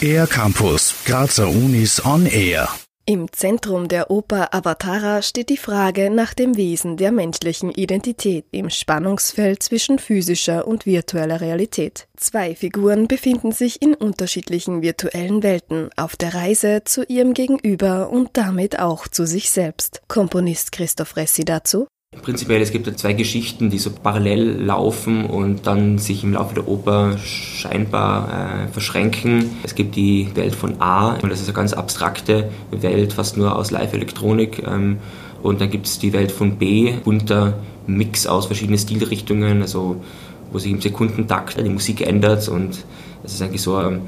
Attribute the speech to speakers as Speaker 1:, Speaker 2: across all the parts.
Speaker 1: Air Campus, Grazer Unis on Air.
Speaker 2: Im Zentrum der Oper Avatara steht die Frage nach dem Wesen der menschlichen Identität im Spannungsfeld zwischen physischer und virtueller Realität. Zwei Figuren befinden sich in unterschiedlichen virtuellen Welten auf der Reise zu ihrem Gegenüber und damit auch zu sich selbst. Komponist Christoph Ressi dazu.
Speaker 3: Prinzipiell, es gibt ja zwei Geschichten, die so parallel laufen und dann sich im Laufe der Oper scheinbar äh, verschränken. Es gibt die Welt von A, und das ist eine ganz abstrakte Welt, fast nur aus Live-Elektronik. Ähm, und dann gibt es die Welt von B, bunter Mix aus verschiedenen Stilrichtungen, also wo sich im Sekundentakt die Musik ändert und es ist eigentlich so eine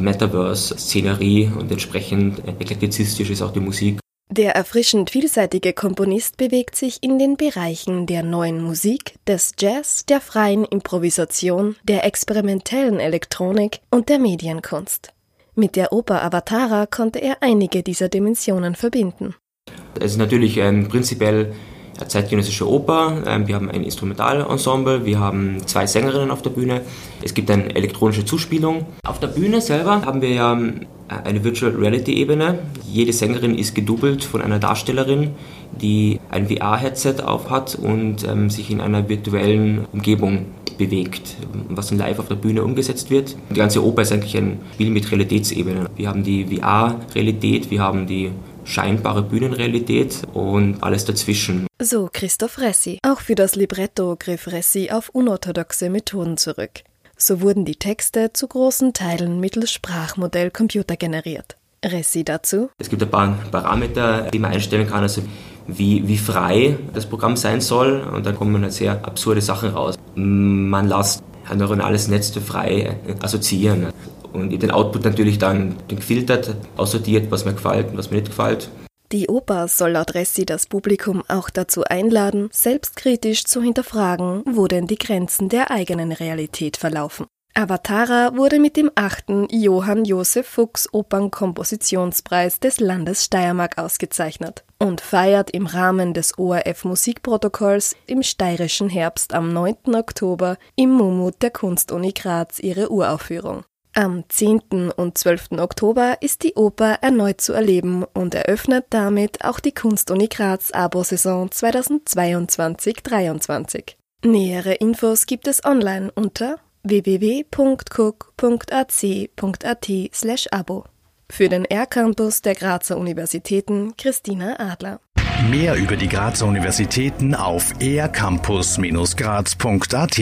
Speaker 3: Metaverse-Szenerie und entsprechend eklektizistisch ist auch die Musik.
Speaker 2: Der erfrischend vielseitige Komponist bewegt sich in den Bereichen der neuen Musik, des Jazz, der freien Improvisation, der experimentellen Elektronik und der Medienkunst. Mit der Oper Avatara konnte er einige dieser Dimensionen verbinden.
Speaker 3: Es ist natürlich ähm, prinzipiell eine zeitgenössische Oper. Ähm, wir haben ein Instrumentalensemble, wir haben zwei Sängerinnen auf der Bühne. Es gibt eine elektronische Zuspielung. Auf der Bühne selber haben wir ja ähm, eine Virtual Reality Ebene. Jede Sängerin ist gedoubelt von einer Darstellerin, die ein VR-Headset aufhat und ähm, sich in einer virtuellen Umgebung bewegt, was dann live auf der Bühne umgesetzt wird. Die ganze Oper ist eigentlich ein Spiel mit Realitätsebenen. Wir haben die VR-Realität, wir haben die scheinbare Bühnenrealität und alles dazwischen.
Speaker 2: So Christoph Ressi. Auch für das Libretto griff Ressi auf unorthodoxe Methoden zurück. So wurden die Texte zu großen Teilen mittels Sprachmodell computergeneriert. Ressi dazu?
Speaker 3: Es gibt ein paar Parameter, die man einstellen kann, also wie, wie frei das Programm sein soll und dann kommen halt sehr absurde Sachen raus. Man lässt ein neuronales Netz frei assoziieren und den Output natürlich dann gefiltert, aussortiert, was mir gefällt und was mir nicht gefällt.
Speaker 2: Die Oper soll laut Ressi das Publikum auch dazu einladen, selbstkritisch zu hinterfragen, wo denn die Grenzen der eigenen Realität verlaufen. Avatara wurde mit dem achten Johann Josef Fuchs Opernkompositionspreis des Landes Steiermark ausgezeichnet und feiert im Rahmen des ORF Musikprotokolls im steirischen Herbst am 9. Oktober im Mumut der Kunstuni Graz ihre Uraufführung. Am 10. und 12. Oktober ist die Oper erneut zu erleben und eröffnet damit auch die Kunstuni Graz Abo-Saison 2022-23. Nähere Infos gibt es online unter www.cook.ac.at/abo. Für den R-Campus der Grazer Universitäten Christina Adler.
Speaker 1: Mehr über die Grazer Universitäten auf ercampus-graz.at